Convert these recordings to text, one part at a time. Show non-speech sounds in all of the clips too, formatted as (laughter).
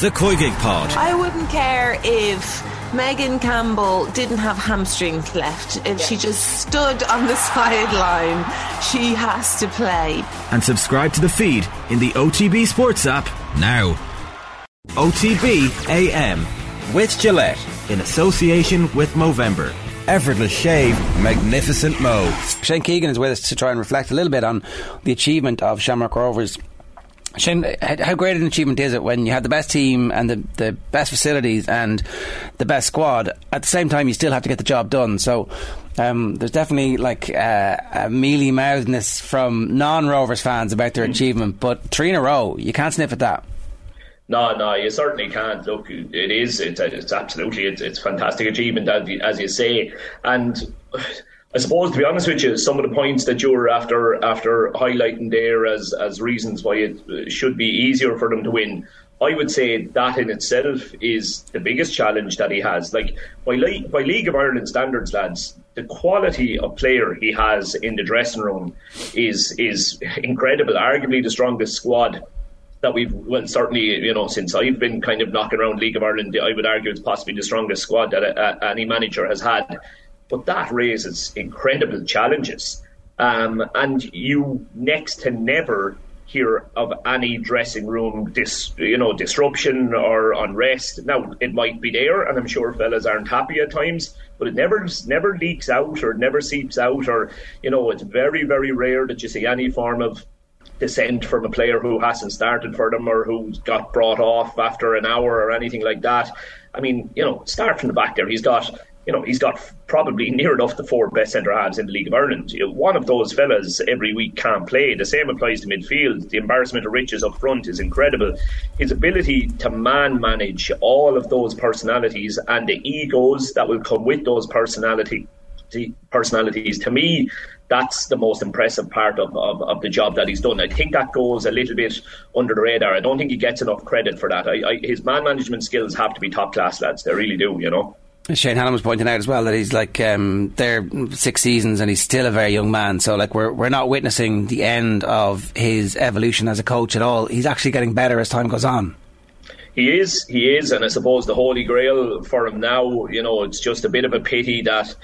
the COYGIG Pod. I wouldn't care if Megan Campbell didn't have hamstrings left. If she just stood on the sideline, she has to play. And subscribe to the feed in the OTB Sports app now. OTB AM with Gillette in association with Movember. Effortless shave, magnificent mo. Shane Keegan is with us to try and reflect a little bit on the achievement of Shamrock Rovers. Shane, how great an achievement is it when you have the best team and the, the best facilities and the best squad? At the same time, you still have to get the job done. So um, there's definitely like uh, a mealy mouthedness from non Rovers fans about their achievement, but three in a row, you can't sniff at that. No, no, you certainly can't. Look, it is. It's, it's absolutely. It's, it's fantastic achievement, as you, as you say. And I suppose, to be honest with you, some of the points that you're after after highlighting there as as reasons why it should be easier for them to win. I would say that in itself is the biggest challenge that he has. Like by, Le- by League of Ireland standards, lads, the quality of player he has in the dressing room is is incredible. Arguably the strongest squad that we've well certainly you know since I've been kind of knocking around League of Ireland, I would argue it's possibly the strongest squad that a, a, any manager has had. But that raises incredible challenges, um, and you next to never hear of any dressing room dis, you know disruption or unrest. Now it might be there, and I'm sure fellas aren't happy at times, but it never never leaks out or never seeps out, or you know it's very very rare that you see any form of dissent from a player who hasn't started for them or who's got brought off after an hour or anything like that. I mean, you know, start from the back there. He's got, you know, he's got probably near enough the four best centre halves in the League of Ireland. One of those fellas every week can't play. The same applies to midfield. The embarrassment of riches up front is incredible. His ability to man manage all of those personalities and the egos that will come with those personality personalities to me that's the most impressive part of, of, of, the job that he's done. I think that goes a little bit under the radar. I don't think he gets enough credit for that. I, I, his man management skills have to be top class, lads. They really do, you know. Shane Hallam was pointing out as well that he's like um, there six seasons and he's still a very young man. So like we're we're not witnessing the end of his evolution as a coach at all. He's actually getting better as time goes on. He is, he is, and I suppose the holy grail for him now, you know, it's just a bit of a pity that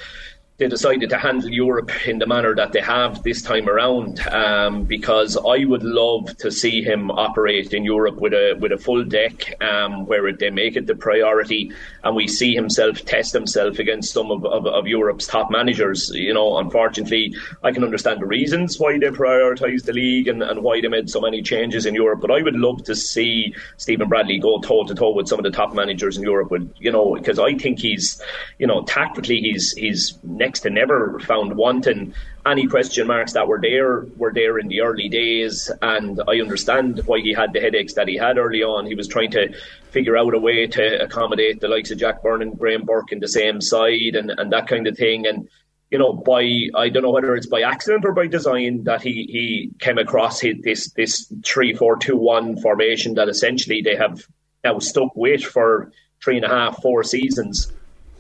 they decided to handle Europe in the manner that they have this time around. Um, because I would love to see him operate in Europe with a with a full deck, um, where they make it the priority, and we see himself test himself against some of, of, of, Europe's top managers. You know, unfortunately, I can understand the reasons why they prioritised the league and, and why they made so many changes in Europe. But I would love to see Stephen Bradley go toe to toe with some of the top managers in Europe. With you know, because I think he's, you know, tactically he's he's next to never found wanting. Any question marks that were there were there in the early days, and I understand why he had the headaches that he had early on. He was trying to figure out a way to accommodate the likes of Jack Byrne and Graham Burke in the same side and, and that kind of thing. And you know, by I don't know whether it's by accident or by design that he he came across his, this this three four two one formation that essentially they have now stuck with for three and a half four seasons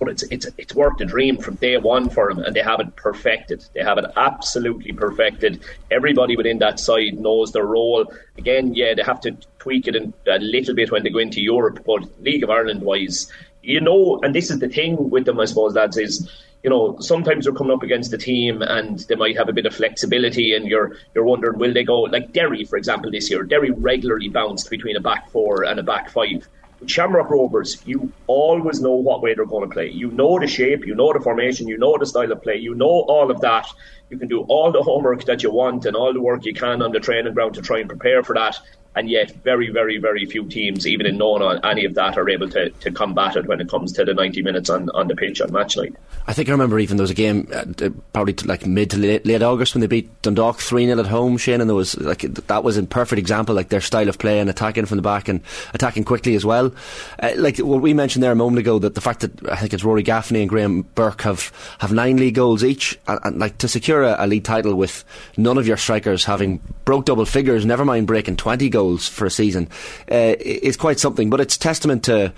but it's it's it's worked a dream from day one for them, and they have it perfected. They have it absolutely perfected. Everybody within that side knows their role. Again, yeah, they have to tweak it in, a little bit when they go into Europe, but League of Ireland wise, you know, and this is the thing with them, I suppose, lads, is you know, sometimes you're coming up against a team and they might have a bit of flexibility and you're you're wondering will they go like Derry, for example, this year. Derry regularly bounced between a back four and a back five. Shamrock Rovers, you always know what way they're going to play. You know the shape, you know the formation, you know the style of play, you know all of that. You can do all the homework that you want and all the work you can on the training ground to try and prepare for that and yet very, very, very few teams, even in knowing any of that, are able to, to combat it when it comes to the 90 minutes on, on the pitch on match night. I think I remember even there was a game uh, probably like mid to late, late, August when they beat Dundalk 3 0 at home, Shane, and there was like that was a perfect example, like their style of play and attacking from the back and attacking quickly as well. Uh, like what we mentioned there a moment ago, that the fact that I think it's Rory Gaffney and Graham Burke have, have nine league goals each, and, and like to secure a, a league title with none of your strikers having broke double figures, never mind breaking 20 goals goals for a season uh, is quite something. But it's testament to,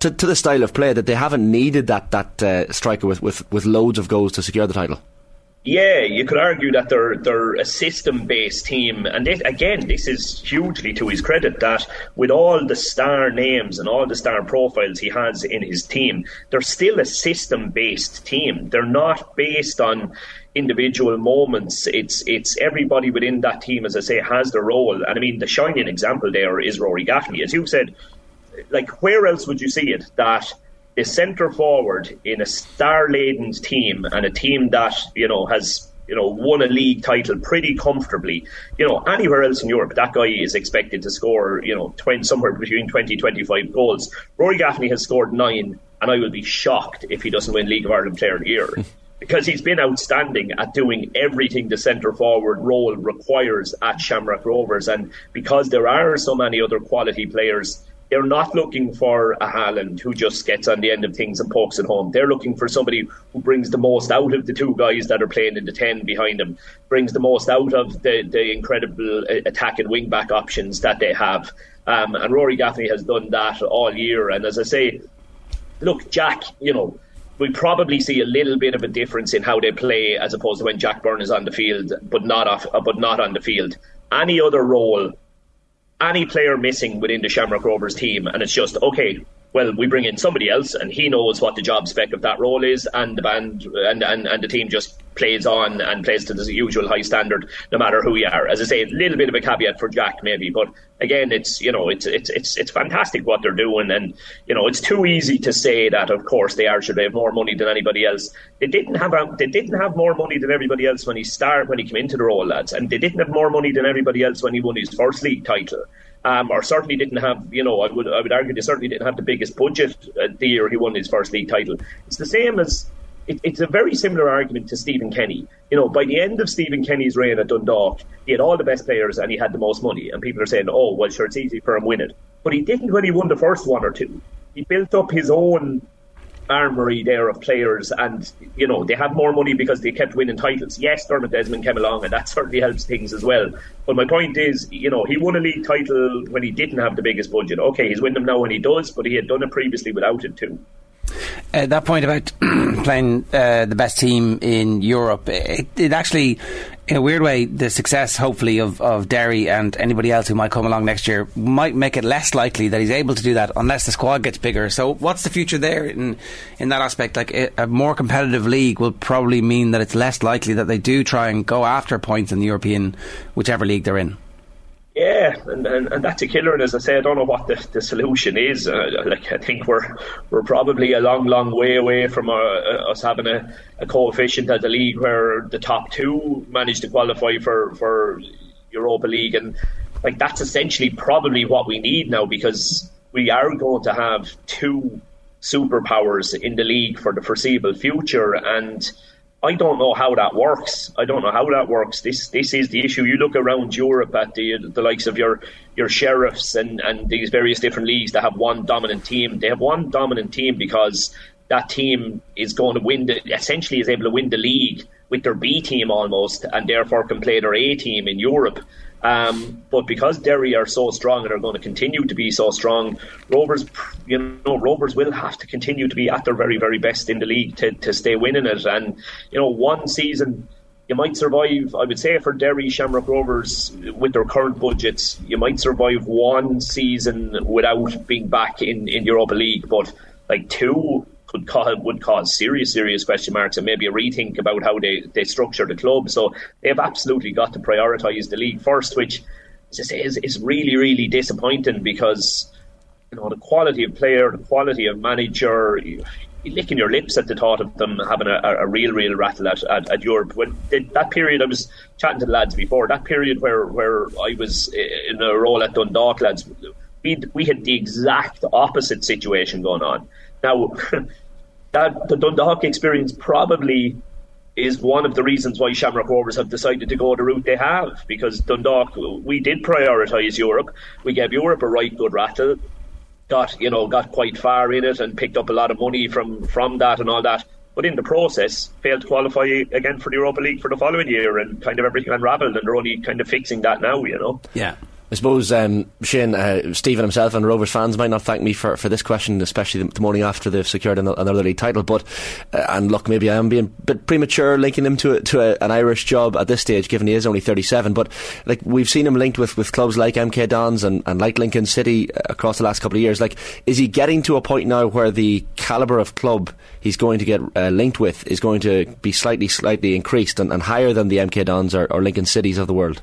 to, to the style of play that they haven't needed that that uh, striker with, with, with loads of goals to secure the title. Yeah, you could argue that they're they're a system based team, and this, again, this is hugely to his credit that with all the star names and all the star profiles he has in his team, they're still a system based team. They're not based on individual moments. It's it's everybody within that team, as I say, has their role. And I mean, the shining example there is Rory Gaffney, as you said. Like, where else would you see it that? A centre forward in a star laden team and a team that you know has you know won a league title pretty comfortably you know anywhere else in Europe that guy is expected to score you know 20, somewhere between 20 25 goals. Rory Gaffney has scored 9 and I will be shocked if he doesn't win League of Ireland player of the year. Hmm. Because he's been outstanding at doing everything the centre forward role requires at Shamrock Rovers and because there are so many other quality players they're not looking for a Haaland who just gets on the end of things and pokes it home. They're looking for somebody who brings the most out of the two guys that are playing in the 10 behind them, brings the most out of the, the incredible uh, attack and wing back options that they have. Um, and Rory Gaffney has done that all year. And as I say, look, Jack, you know, we probably see a little bit of a difference in how they play as opposed to when Jack Byrne is on the field, but not off, but not on the field. Any other role any player missing within the Shamrock Rovers team, and it's just okay. Well, we bring in somebody else, and he knows what the job spec of that role is, and the band and, and, and the team just plays on and plays to the usual high standard, no matter who you are. As I say, a little bit of a caveat for Jack, maybe, but again, it's you know, it's it's it's it's fantastic what they're doing, and you know, it's too easy to say that. Of course, they are should they have more money than anybody else. They didn't have um, they didn't have more money than everybody else when he started when he came into the role, lads, and they didn't have more money than everybody else when he won his first league title. Um, or certainly didn't have, you know, I would I would argue they certainly didn't have the biggest budget uh, the year he won his first league title. It's the same as it, it's a very similar argument to Stephen Kenny. You know, by the end of Stephen Kenny's reign at Dundalk, he had all the best players and he had the most money. And people are saying, oh, well, sure, it's easy for him to win it. But he didn't when he won the first one or two. He built up his own armory there of players, and you know they have more money because they kept winning titles. Yes, Dermot Desmond came along, and that certainly helps things as well. But my point is, you know, he won a league title when he didn't have the biggest budget. Okay, he's winning them now when he does, but he had done it previously without it too. Uh, that point about (clears throat) playing uh, the best team in Europe, it, it, actually, in a weird way, the success, hopefully, of, of Derry and anybody else who might come along next year might make it less likely that he's able to do that unless the squad gets bigger. So, what's the future there in in that aspect? Like a more competitive league will probably mean that it's less likely that they do try and go after points in the European, whichever league they're in. Yeah, and, and, and that's a killer. And as I say, I don't know what the, the solution is. Uh, like I think we're we're probably a long, long way away from uh, uh, us having a, a coefficient at the league where the top two manage to qualify for for Europa League, and like that's essentially probably what we need now because we are going to have two superpowers in the league for the foreseeable future, and I don't know how that works. I don't know how that works. This this is the issue. You look around Europe at the the likes of your your sheriffs and, and these various different leagues that have one dominant team. They have one dominant team because that team is going to win the essentially is able to win the league with their B team almost, and therefore can play their A team in Europe. Um, but because Derry are so strong and are going to continue to be so strong, Rovers, you know, Rovers will have to continue to be at their very, very best in the league to, to stay winning it. And you know, one season you might survive. I would say for Derry, Shamrock Rovers, with their current budgets, you might survive one season without being back in in Europa League. But like two could cause, would cause serious, serious question marks and maybe a rethink about how they, they structure the club. So they've absolutely got to prioritise the league first, which is, is really, really disappointing because you know the quality of player, the quality of manager. You, you're licking your lips at the thought of them having a, a real, real rattle at, at, at Europe. When they, that period, I was chatting to the lads before. That period where, where I was eh, in a role at Dundalk, lads, we we had the exact opposite situation going on. Now, (laughs) that the Dundalk experience probably is one of the reasons why Shamrock Rovers have decided to go the route they have. Because Dundalk, we did prioritise Europe. We gave Europe a right good rattle. Got you know got quite far in it and picked up a lot of money from from that and all that. But in the process, failed to qualify again for the Europa League for the following year, and kind of everything unravelled, and they're only kind of fixing that now. You know. Yeah. I suppose um, Shane, uh, Stephen himself, and Rovers fans might not thank me for, for this question, especially the, the morning after they've secured another, another league title. But uh, and look, maybe I am being a bit premature linking him to a, to a, an Irish job at this stage, given he is only 37. But like we've seen him linked with, with clubs like MK Dons and, and like Lincoln City across the last couple of years. Like, is he getting to a point now where the calibre of club he's going to get uh, linked with is going to be slightly, slightly increased and, and higher than the MK Dons or, or Lincoln Cities of the world?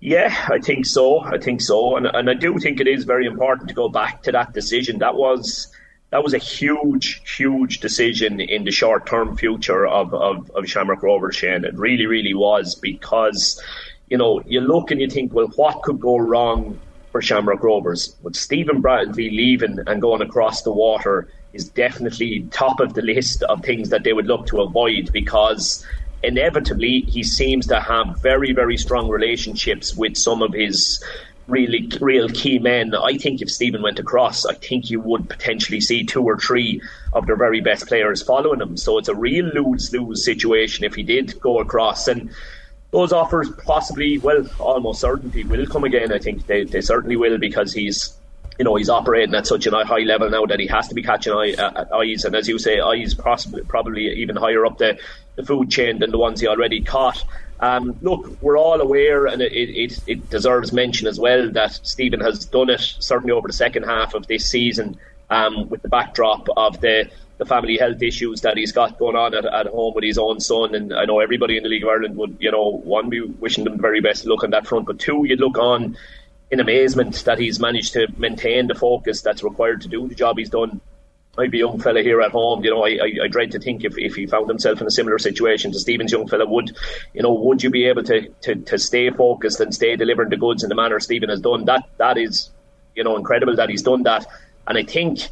Yeah, I think so. I think so, and and I do think it is very important to go back to that decision. That was that was a huge, huge decision in the short term future of, of, of Shamrock Rovers, Shane. It really, really was because, you know, you look and you think, well, what could go wrong for Shamrock Rovers? With Stephen Bradley leaving and going across the water is definitely top of the list of things that they would look to avoid because inevitably he seems to have very, very strong relationships with some of his really real key men. I think if Stephen went across, I think you would potentially see two or three of their very best players following him. So it's a real lose lose situation if he did go across. And those offers possibly, well, almost certainty will come again. I think they, they certainly will because he's you know he's operating at such a high level now that he has to be catching eye, uh, eyes, and as you say, eyes possibly probably even higher up the, the food chain than the ones he already caught. Um, look, we're all aware, and it, it, it, deserves mention as well, that Stephen has done it certainly over the second half of this season um, with the backdrop of the, the family health issues that he's got going on at, at home with his own son. And I know everybody in the League of Ireland would, you know, one, be wishing them the very best luck on that front, but two, you'd look on in amazement that he's managed to maintain the focus that's required to do the job he's done I'd be a young fella here at home. You know, I, I, I dread to think if, if he found himself in a similar situation to Stephen's young fella, would you know, would you be able to, to, to stay focused and stay delivering the goods in the manner Stephen has done? That that is, you know, incredible that he's done that. And I think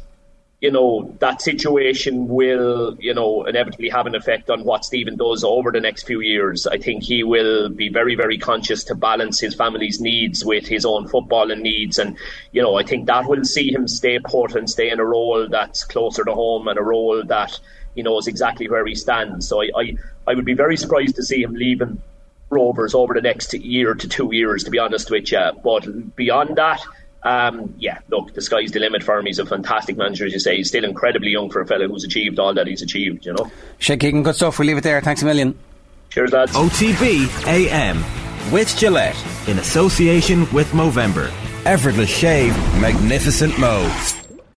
you know, that situation will, you know, inevitably have an effect on what Stephen does over the next few years. I think he will be very, very conscious to balance his family's needs with his own footballing needs. And, you know, I think that will see him stay put and stay in a role that's closer to home and a role that he knows exactly where he stands. So I, I, I would be very surprised to see him leaving Rovers over the next year to two years, to be honest with you. But beyond that, um, yeah, look, the sky's the limit for him. He's a fantastic manager, as you say. He's still incredibly young for a fellow who's achieved all that he's achieved, you know. Shane Keegan, good stuff. We'll leave it there. Thanks a million. Cheers, lads. OTB AM with Gillette in association with Movember. Effortless shave, magnificent mo.